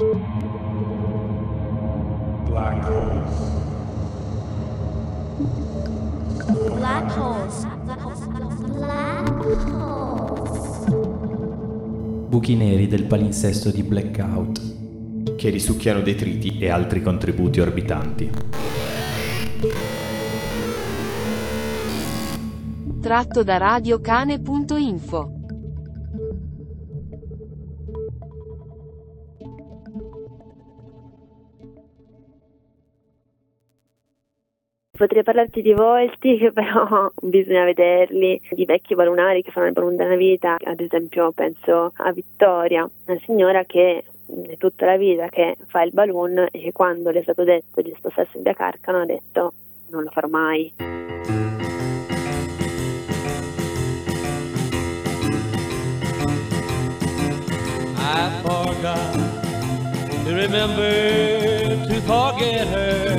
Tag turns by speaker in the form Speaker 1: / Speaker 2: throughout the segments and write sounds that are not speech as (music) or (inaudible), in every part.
Speaker 1: Black holes.
Speaker 2: Black holes. Black holes.
Speaker 3: Buchi neri del palinsesto di Blackout.
Speaker 4: che risucchiano detriti e altri contributi orbitanti.
Speaker 5: Tratto da radiocane.info.
Speaker 6: Potrei parlarti di volti che (laughs) però bisogna vederli, di vecchi balunari che fanno il balloon della vita, ad esempio penso a Vittoria, una signora che è tutta la vita che fa il balloon e che quando le è stato detto di sposarsi in via Carcano ha detto non lo farò mai.
Speaker 7: I forgot to remember to forget her.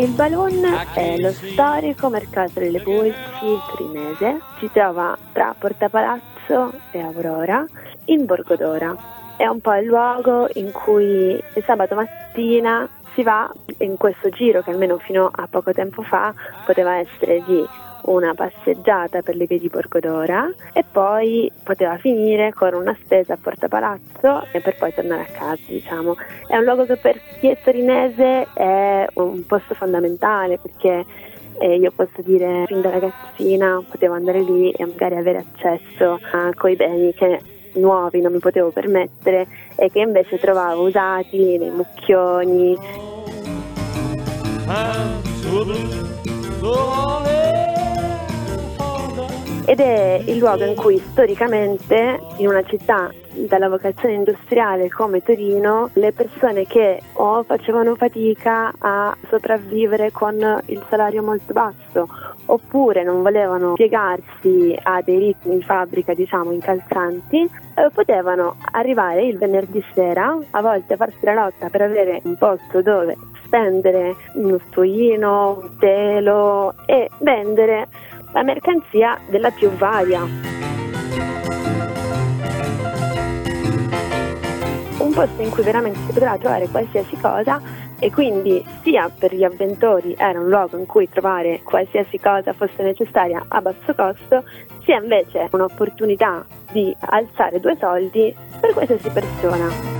Speaker 6: Il balloon è lo storico mercato delle pulci torinese, si trova tra Porta Palazzo e Aurora in Borgodora. È un po' il luogo in cui il sabato mattina si va in questo giro che almeno fino a poco tempo fa poteva essere di una passeggiata per le vie di Borgodora e poi poteva finire con una spesa a Porta Palazzo e per poi tornare a casa, diciamo. È un luogo che per chi è torinese è un posto fondamentale perché eh, io posso dire fin da ragazzina potevo andare lì e magari avere accesso a quei beni che nuovi non mi potevo permettere e che invece trovavo usati nei mucchioni ed è il luogo in cui storicamente in una città dalla vocazione industriale come Torino le persone che o facevano fatica a sopravvivere con il salario molto basso oppure non volevano piegarsi a dei ritmi di fabbrica diciamo incalzanti eh, potevano arrivare il venerdì sera a volte farsi la lotta per avere un posto dove spendere uno stuoino, un telo e vendere la mercanzia della più varia. Un posto in cui veramente si poteva trovare qualsiasi cosa e quindi sia per gli avventori era un luogo in cui trovare qualsiasi cosa fosse necessaria a basso costo, sia invece un'opportunità di alzare due soldi per qualsiasi persona.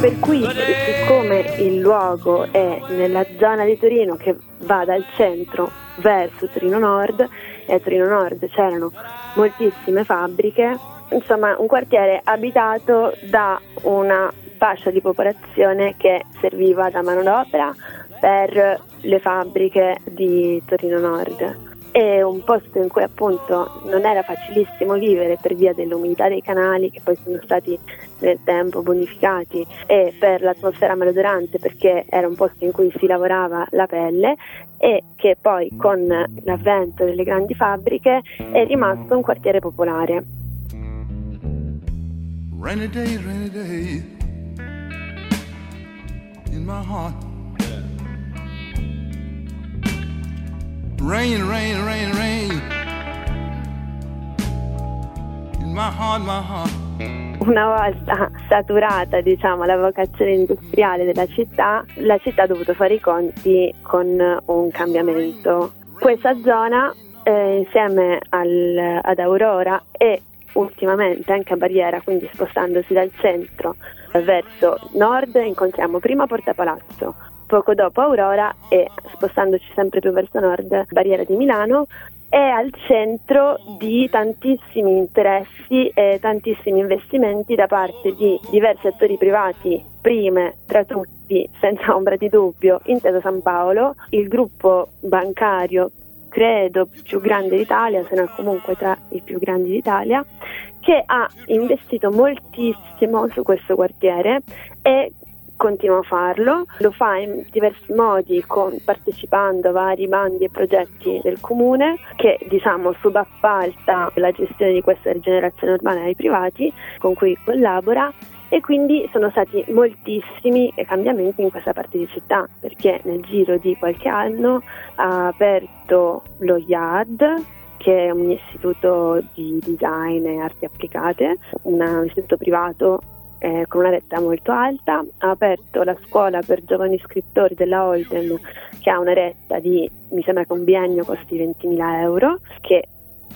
Speaker 6: Per cui, siccome il luogo è nella zona di Torino che va dal centro verso Torino Nord, e a Torino Nord c'erano moltissime fabbriche, insomma un quartiere abitato da una fascia di popolazione che serviva da manodopera per le fabbriche di Torino Nord. È un posto in cui appunto non era facilissimo vivere per via dell'umidità dei canali che poi sono stati nel tempo bonificati e per l'atmosfera malodorante perché era un posto in cui si lavorava la pelle e che poi con l'avvento delle grandi fabbriche è rimasto un quartiere popolare.
Speaker 8: Rainy day, rainy day. In my heart. Rain, rain, rain, rain. In my heart, my heart.
Speaker 6: Una volta saturata diciamo, la vocazione industriale della città, la città ha dovuto fare i conti con un cambiamento. Questa zona, eh, insieme al- ad Aurora e ultimamente anche a Barriera, quindi spostandosi dal centro verso nord, incontriamo prima Porta Palazzo, poco dopo Aurora e spostandoci sempre più verso nord, Barriera di Milano, è al centro di tantissimi interessi e tantissimi investimenti da parte di diversi attori privati, prime tra tutti, senza ombra di dubbio, Intesa San Paolo, il gruppo bancario credo più grande d'Italia, se non comunque tra i più grandi d'Italia, che ha investito moltissimo su questo quartiere e continua a farlo, lo fa in diversi modi con- partecipando a vari bandi e progetti del comune che diciamo subappalta la gestione di questa rigenerazione urbana ai privati con cui collabora. E quindi sono stati moltissimi cambiamenti in questa parte di città perché nel giro di qualche anno ha aperto lo IAD che è un istituto di design e arti applicate, un istituto privato eh, con una retta molto alta, ha aperto la scuola per giovani scrittori della Holden che ha una retta di, mi sembra che un biennio costi 20.000 euro, che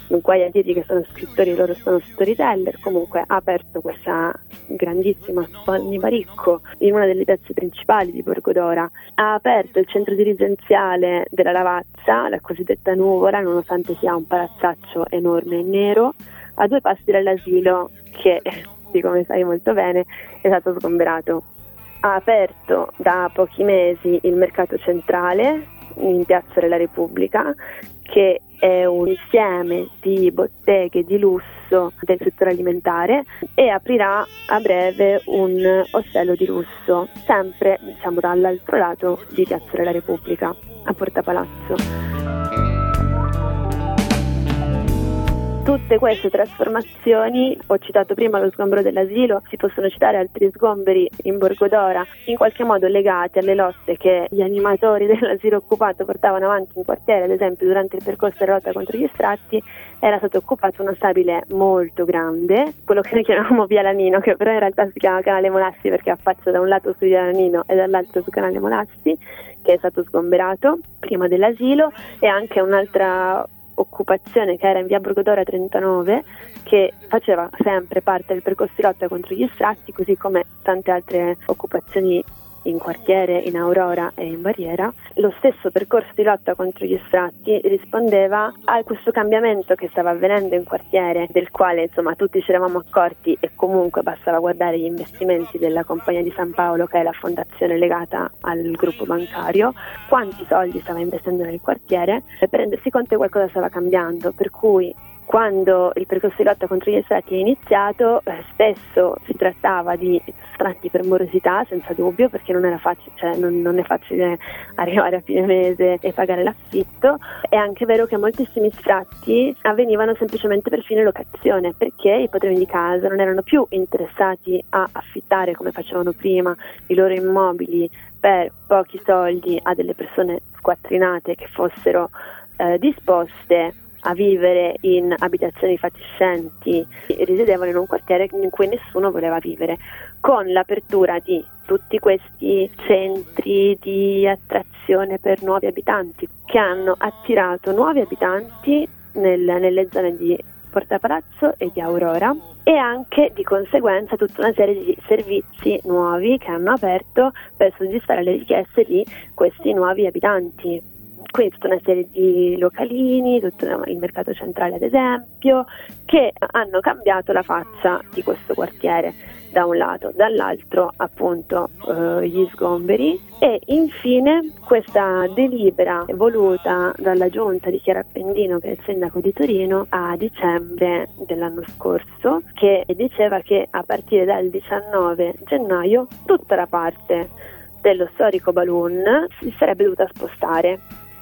Speaker 6: non guai a dirgli che sono scrittori, loro sono storyteller, comunque ha aperto questa grandissima scuola di Baricco in una delle piazze principali di Borgodora, ha aperto il centro dirigenziale della Lavazza, la cosiddetta Nuvola, nonostante sia un palazzaccio enorme e nero, a due passi dall'asilo che, come sai molto bene, è stato sgomberato. Ha aperto da pochi mesi il mercato centrale in Piazza della Repubblica che è un insieme di botteghe di lusso del settore alimentare e aprirà a breve un ostello di lusso, sempre diciamo dall'altro lato di Piazza della Repubblica, a Porta Palazzo. Tutte queste trasformazioni, ho citato prima lo sgombero dell'asilo, si possono citare altri sgomberi in Borgodora, in qualche modo legati alle lotte che gli animatori (laughs) dell'asilo occupato portavano avanti in quartiere, ad esempio durante il percorso della lotta contro gli estratti era stato occupato uno stabile molto grande, quello che noi chiamiamo Via Lanino, che però in realtà si chiama Canale Molassi perché affaccia da un lato su Via Lanino e dall'altro su Canale Molassi, che è stato sgomberato prima dell'asilo e anche un'altra occupazione che era in via Borgodora 39 che faceva sempre parte del percorso di lotta contro gli estratti così come tante altre occupazioni in quartiere, in Aurora e in Barriera, lo stesso percorso di lotta contro gli estratti rispondeva a questo cambiamento che stava avvenendo in quartiere, del quale insomma tutti ci eravamo accorti e comunque bastava guardare gli investimenti della Compagnia di San Paolo, che è la fondazione legata al gruppo bancario, quanti soldi stava investendo nel quartiere? Per rendersi conto che qualcosa stava cambiando, per cui quando il percorso di lotta contro gli estratti è iniziato, eh, spesso si trattava di estratti per morosità, senza dubbio, perché non, facile, cioè non, non, è facile (laughs) arrivare a fine mese e pagare l'affitto. È anche vero che moltissimi sfratti avvenivano semplicemente per fine locazione, perché i padroni di casa non erano più interessati a affittare come facevano prima i loro immobili per pochi soldi a delle persone squattrinate che fossero eh, disposte a vivere in abitazioni fatiscenti risiedevano in un quartiere in cui nessuno voleva vivere. Con l'apertura di tutti questi centri di attrazione per nuovi abitanti che hanno attirato nuovi abitanti nel, nelle zone di Porta Palazzo e di Aurora e anche di conseguenza tutta una serie di servizi nuovi che hanno aperto per soddisfare le richieste di questi nuovi abitanti quindi tutta una serie di localini, tutto il mercato centrale ad esempio, che hanno cambiato la faccia di questo quartiere da un lato, dall'altro appunto eh, gli sgomberi. E infine questa delibera voluta dalla giunta di Chiara Appendino che è il sindaco di Torino a dicembre dell'anno scorso che diceva che a partire dal 19 gennaio tutta la parte dello storico balloon si sarebbe dovuta spostare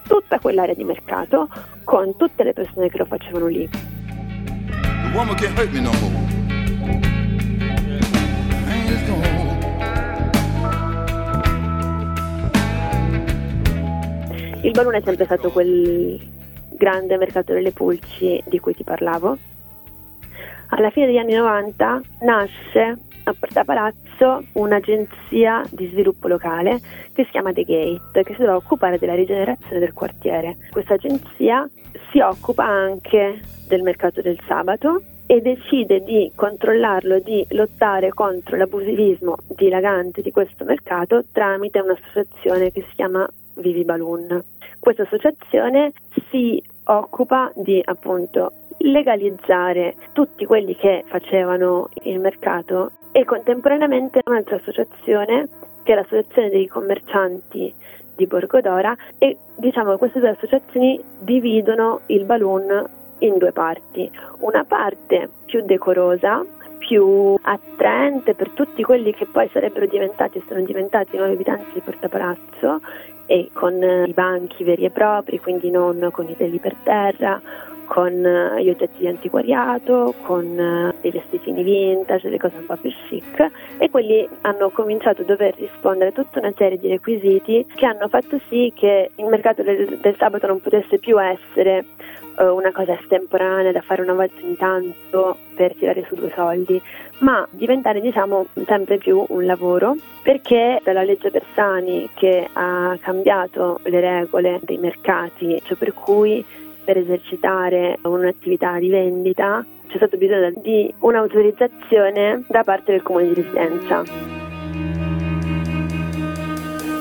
Speaker 6: tutta quell'area di mercato con tutte le persone che lo facevano lì. Il Balloon è sempre stato quel grande mercato delle pulci di cui ti parlavo. Alla fine degli anni 90 nasce a Porta Palazzo un'agenzia di sviluppo locale che si chiama The Gate, che si dovrà occupare della rigenerazione del quartiere. Questa agenzia si occupa anche del mercato del sabato e decide di controllarlo, di lottare contro l'abusivismo dilagante di questo mercato tramite un'associazione che si chiama Vivi Balloon. Questa associazione si occupa di appunto legalizzare tutti quelli che facevano il mercato e contemporaneamente un'altra associazione che è l'associazione dei commercianti di Borgodora e diciamo che queste due associazioni dividono il balloon in due parti, una parte più decorosa, più attraente per tutti quelli che poi sarebbero diventati e sono diventati nuovi abitanti di Porta Palazzo e con i banchi veri e propri, quindi non con i teli per terra con eh, gli oggetti di antiquariato, con eh, dei vestitini vintage, delle cose un po' più chic. E quelli hanno cominciato a dover rispondere a tutta una serie di requisiti che hanno fatto sì che il mercato del, del sabato non potesse più essere eh, una cosa estemporanea da fare una volta ogni tanto per tirare su due soldi, ma diventare diciamo sempre più un lavoro perché dalla legge Bersani che ha cambiato le regole dei mercati, cioè per cui per esercitare un'attività di vendita c'è stato bisogno di un'autorizzazione da parte del comune di residenza.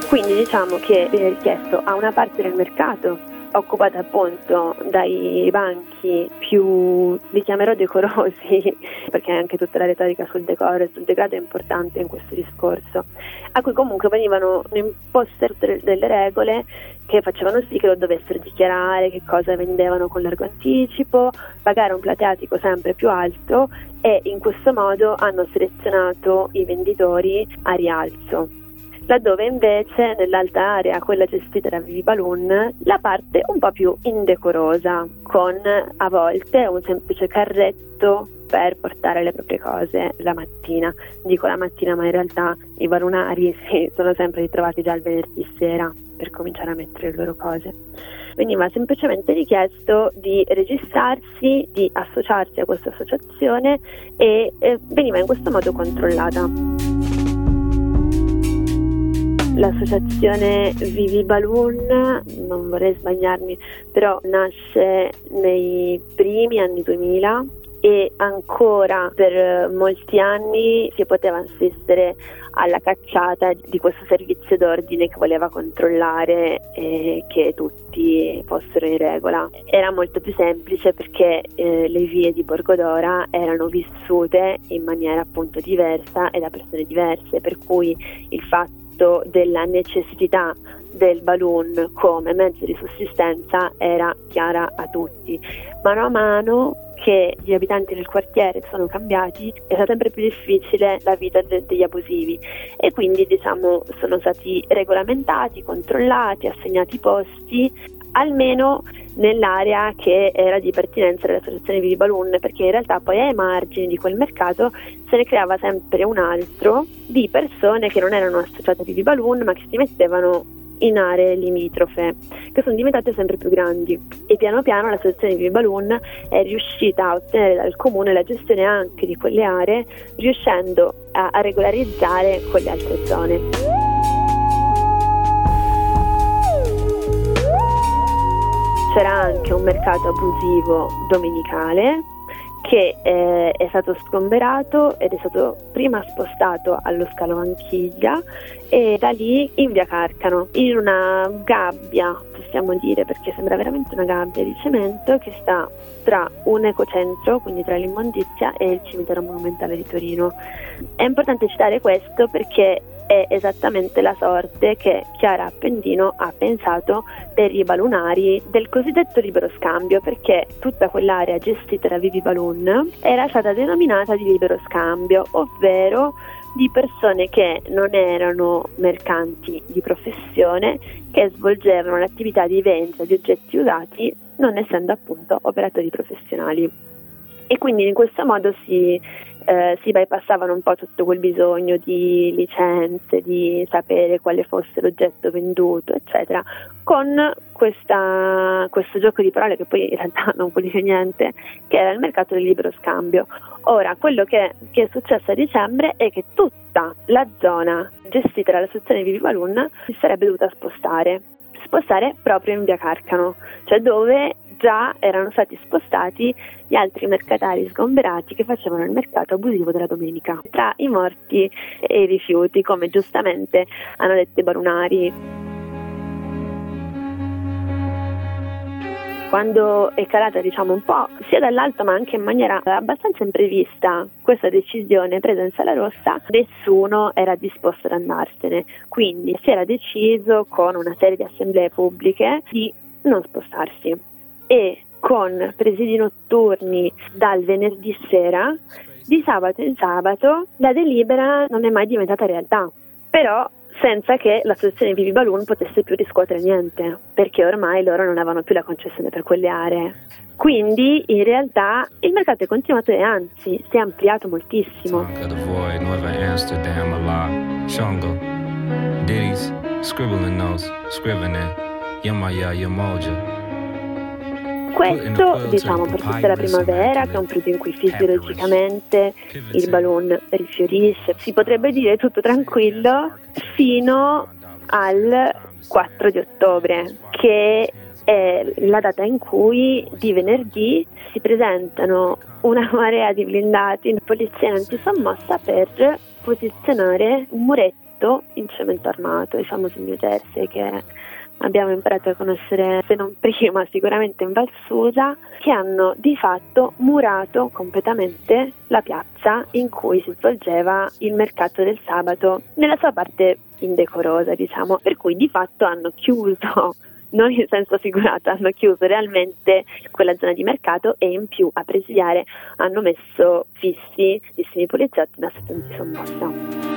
Speaker 6: Quindi diciamo che viene richiesto a una parte del mercato occupata appunto dai banchi più, li chiamerò decorosi, (laughs) perché anche tutta la retorica sul decoro e sul degrado è importante in questo discorso, a cui comunque venivano imposte delle regole che facevano sì che lo dovessero dichiarare, che cosa vendevano con largo anticipo, pagare un plateatico sempre più alto e in questo modo hanno selezionato i venditori a rialzo laddove invece nell'alta area, quella gestita da Vivi Balloon, la parte un po' più indecorosa, con a volte un semplice carretto per portare le proprie cose la mattina. Dico la mattina, ma in realtà i balunari si (laughs) sono sempre ritrovati già il venerdì sera per cominciare a mettere le loro cose. Veniva semplicemente richiesto di registrarsi, di associarsi a questa associazione e eh, veniva in questo modo controllata. L'associazione Vivi Balloon, non vorrei sbagliarmi, però nasce nei primi anni 2000 e ancora per molti anni si poteva assistere alla cacciata di questo servizio d'ordine che voleva controllare eh, che tutti fossero in regola. Era molto più semplice perché eh, le vie di Borgodora erano vissute in maniera appunto diversa e da persone diverse, per cui il fatto della necessità del balloon come mezzo di sussistenza era chiara a tutti. Mano a mano che gli abitanti del quartiere sono cambiati è stata sempre più difficile la vita de- degli abusivi e quindi diciamo sono stati regolamentati, controllati, assegnati posti almeno nell'area che era di pertinenza dell'associazione Vivi Balloon, perché in realtà poi ai margini di quel mercato se ne creava sempre un altro di persone che non erano associate a Vivi Balloon, ma che si mettevano in aree limitrofe, che sono diventate sempre più grandi e piano piano l'associazione Vivi Balloon è riuscita a ottenere dal comune la gestione anche di quelle aree, riuscendo a, a regolarizzare con le altre zone. c'era anche un mercato abusivo domenicale che eh, è stato sgomberato ed è stato prima spostato allo scalo Vanchiglia e da lì in via Carcano, in una gabbia, possiamo dire, perché sembra veramente una gabbia di cemento che sta tra un ecocentro, quindi tra l'immondizia e il cimitero monumentale di Torino. È importante citare questo perché è esattamente la sorte che Chiara Appendino ha pensato per i balunari del cosiddetto libero scambio, perché tutta quell'area gestita da Vivi Balloon era stata denominata di libero scambio, ovvero di persone che non erano mercanti di professione, che svolgevano l'attività di vendita di oggetti usati, non essendo appunto operatori professionali. E quindi in questo modo si eh, si bypassavano un po' tutto quel bisogno di licenze, di sapere quale fosse l'oggetto venduto, eccetera, con questa, questo gioco di parole che poi in realtà (laughs) non vuol dire niente, che era il mercato del libero scambio. Ora, quello che, che è successo a dicembre è che tutta la zona gestita dall'associazione Vivi Balloon si sarebbe dovuta spostare spostare proprio in via Carcano, cioè dove già erano stati spostati gli altri mercatari sgomberati che facevano il mercato abusivo della domenica, tra i morti e i rifiuti, come giustamente hanno detto i barunari. quando è calata diciamo un po' sia dall'alto ma anche in maniera abbastanza imprevista questa decisione presa in sala rossa nessuno era disposto ad andarsene quindi si era deciso con una serie di assemblee pubbliche di non spostarsi e con presidi notturni dal venerdì sera, di sabato in sabato la delibera non è mai diventata realtà, però senza che l'associazione Vivi Balloon potesse più riscuotere niente, perché ormai loro non avevano più la concessione per quelle aree. Quindi in realtà il mercato è continuato e anzi si è ampliato moltissimo. Questo diciamo per tutta la primavera, che è un periodo in cui fisiologicamente il balloon rifiorisce, si potrebbe dire tutto tranquillo fino al 4 di ottobre, che è la data in cui di venerdì si presentano una (laughs) marea di blindati in polizia antisommossa per posizionare un muretto in cemento armato, il famoso New Jersey che abbiamo imparato a conoscere se non prima sicuramente in Valsusa che hanno di fatto murato completamente la piazza in cui si svolgeva il mercato del sabato nella sua parte indecorosa diciamo per cui di fatto hanno chiuso (laughs) non in senso figurato, hanno chiuso realmente quella zona di mercato e in più a presidiare hanno messo fissi vissimi poliziotti da settenti sommossa.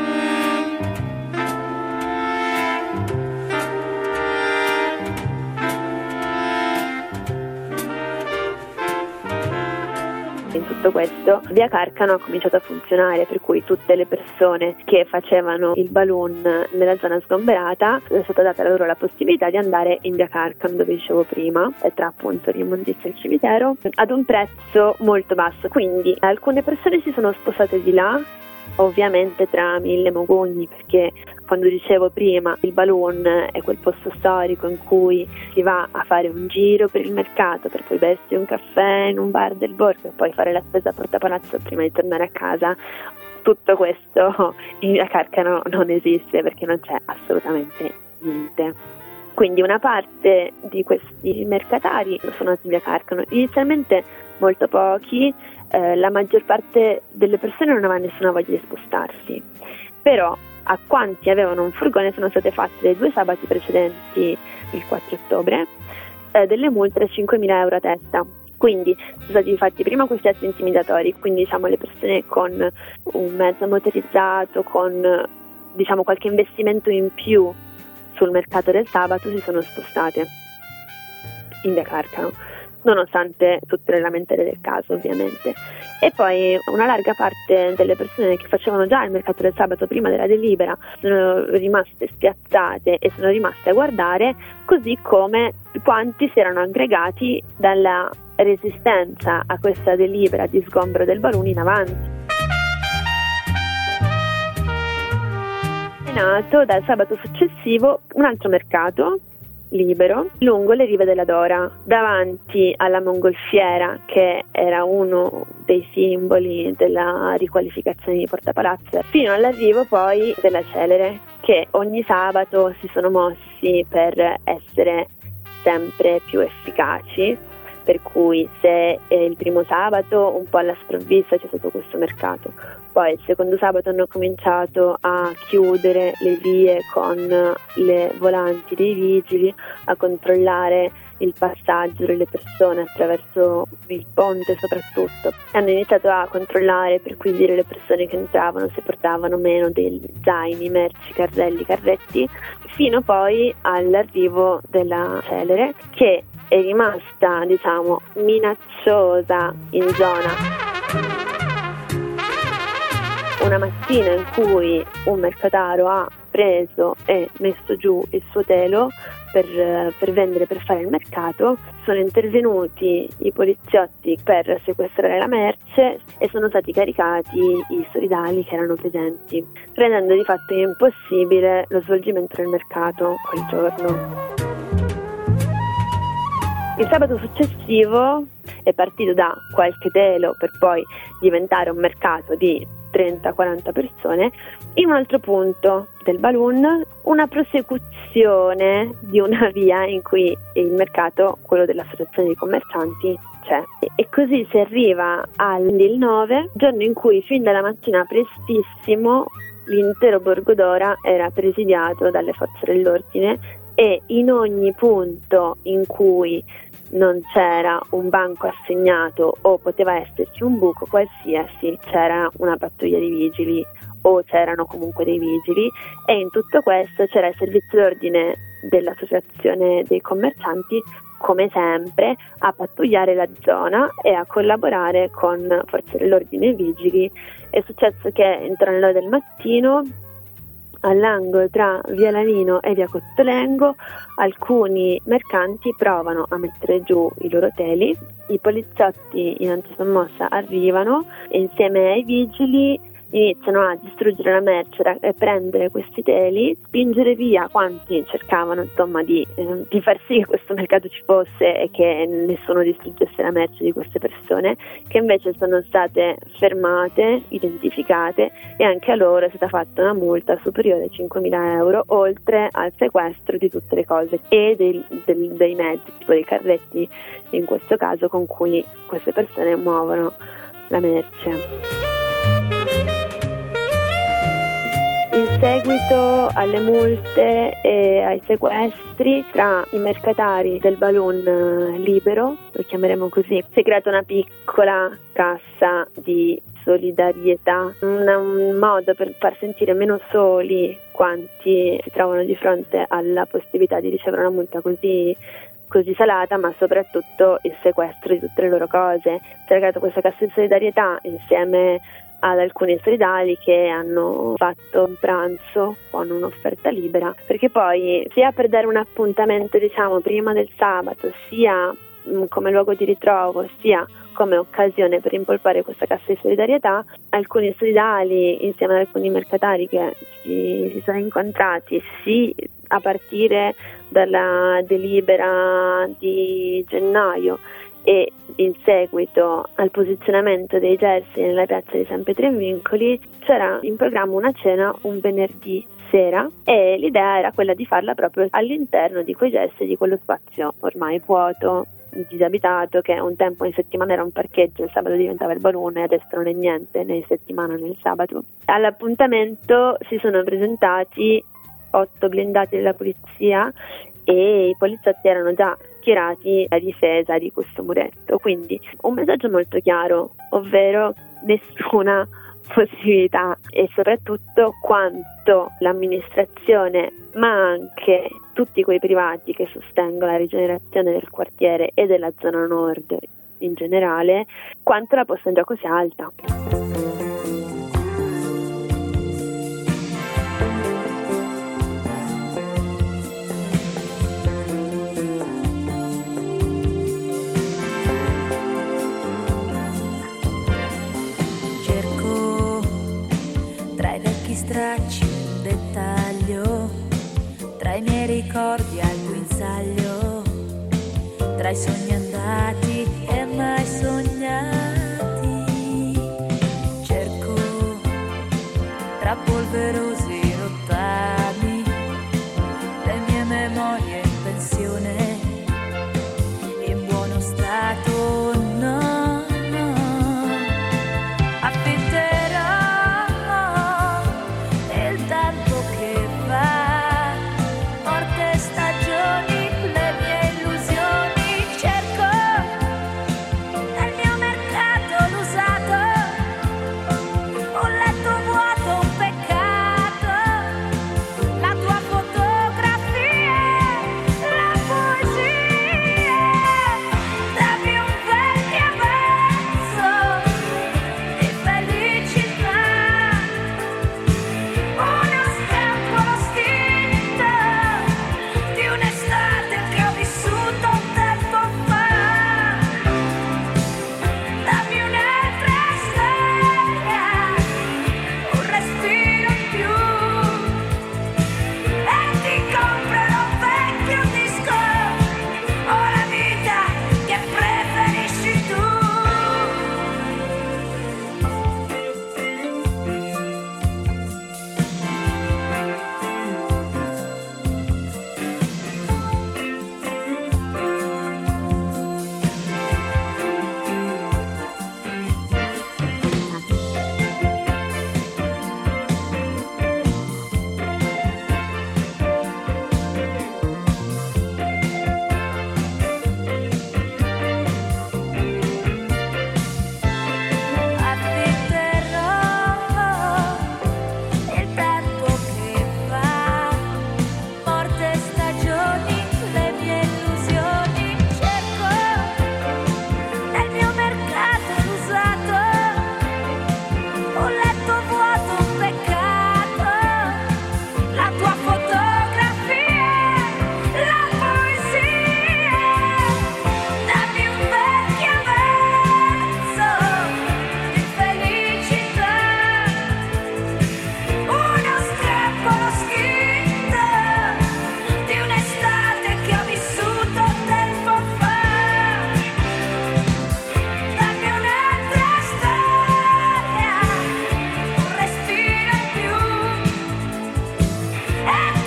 Speaker 6: In tutto questo via Carcano ha cominciato a funzionare per cui tutte le persone che facevano il balloon nella zona sgomberata è stata data loro la possibilità di andare in via Carcano dove dicevo prima tra appunto l'immondizia e il cimitero ad un prezzo molto basso. Quindi alcune persone si sono spostate di là ovviamente tra mille mogugni perché quando dicevo prima il balloon è quel posto storico in cui si va a fare un giro per il mercato per poi bersi un caffè in un bar del borgo e poi fare la spesa a Porta Palazzo prima di tornare a casa tutto questo (laughs) in Carcano non esiste perché non c'è assolutamente niente. Quindi una parte di questi mercatari sono nati Via Carcano, inizialmente molto pochi, eh, la maggior parte delle persone non aveva nessuna voglia di spostarsi, però a quanti avevano un furgone sono state fatte dai due sabati precedenti, il 4 ottobre, eh, delle multe da 5.000 euro a testa. Quindi sono stati fatti prima questi atti intimidatori, quindi diciamo le persone con un mezzo motorizzato, con diciamo qualche investimento in più sul mercato del sabato si sono spostate in via Carcano nonostante tutte le lamentele del caso ovviamente. E poi una larga parte delle persone che facevano già il mercato del sabato prima della delibera sono rimaste spiazzate e sono rimaste a guardare, così come quanti si erano aggregati dalla resistenza a questa delibera di sgombero del Baruni in avanti. È nato dal sabato successivo un altro mercato libero lungo le rive della Dora, davanti alla mongolfiera che era uno dei simboli della riqualificazione di Porta Palazzo, fino all'arrivo poi della Celere che ogni sabato si sono mossi per essere sempre più efficaci. Per cui se il primo sabato un po' alla sprovvista c'è stato questo mercato, poi il secondo sabato hanno cominciato a chiudere le vie con le volanti dei vigili, a controllare il passaggio delle persone attraverso il ponte soprattutto. Hanno iniziato a controllare, perquisire le persone che entravano, se portavano meno degli zaini, merci, carrelli, carretti, fino poi all'arrivo della celere che è rimasta, diciamo, minacciosa in zona una mattina in cui un mercataro ha preso e messo giù il suo telo per, per, vendere, per fare il mercato, sono intervenuti i poliziotti per sequestrare la merce e sono stati caricati i solidali che erano presenti, rendendo di fatto impossibile lo svolgimento del mercato quel giorno. Il sabato successivo è partito da qualche telo per poi diventare un mercato di 30-40 persone. In un altro punto del balloon, una prosecuzione di una (laughs) via in cui il mercato, quello dell'associazione di commercianti, c'è. E così si arriva al 9, giorno in cui fin dalla mattina prestissimo l'intero Borgo d'Ora era presidiato dalle forze dell'ordine e in ogni punto in cui non c'era un banco assegnato o poteva esserci un buco qualsiasi, c'era una pattuglia di vigili o c'erano comunque dei vigili e in tutto questo c'era il servizio d'ordine dell'associazione dei commercianti come sempre a pattugliare la zona e a collaborare con forze dell'ordine e vigili. È successo che intorno alle 9 del mattino all'angolo tra Via Lanino e Via Cottolengo alcuni mercanti provano a mettere giù i loro teli, i poliziotti in antisommossa arrivano e insieme ai vigili iniziano a distruggere la merce e prendere questi teli, spingere via quanti cercavano insomma di, eh, di, far sì che questo mercato ci fosse e che nessuno distruggesse la merce di queste persone, che invece sono state fermate, identificate e anche a loro è stata fatta una multa superiore ai 5.000 euro, oltre al sequestro di tutte le cose e dei, dei, dei mezzi, tipo dei carretti in questo caso, con cui queste persone muovono la merce. In seguito alle multe e ai sequestri tra i mercatari del balloon eh, libero, lo chiameremo così, si è creata una piccola cassa di solidarietà, un modo per far sentire meno soli quanti si trovano di fronte alla possibilità di ricevere una multa così così salata, ma soprattutto il sequestro di tutte le loro cose. Si è creata questa cassa di solidarietà insieme ad alcuni solidali che hanno fatto un pranzo con un'offerta libera, perché poi sia per dare un appuntamento diciamo prima del sabato, sia mm, come luogo di ritrovo, sia come occasione per impolpare questa cassa di solidarietà, alcuni solidali insieme ad alcuni mercatari che si, si sono incontrati, sì a partire dalla delibera di gennaio e in seguito al posizionamento dei jersey nella piazza di San Pietro in Vincoli c'era in programma una cena un venerdì sera e l'idea era quella di farla proprio all'interno di quei jersey di quello spazio ormai vuoto disabitato che un tempo in settimana era un parcheggio, il sabato diventava il balloon e adesso non è niente né in settimana né il sabato. All'appuntamento si sono presentati otto blindati della polizia e i poliziotti erano già schierati a difesa di questo muretto. Quindi un messaggio molto chiaro, ovvero nessuna (laughs) possibilità e soprattutto quanto l'amministrazione ma anche tutti quei privati che sostengono la rigenerazione del quartiere e della zona nord in generale, quanto la posta in gioco sia alta.
Speaker 9: Stracci un dettaglio, tra i miei ricordi al guinzaglio, tra i sogni andati e mai sognati. Cerco tra polverosi
Speaker 2: and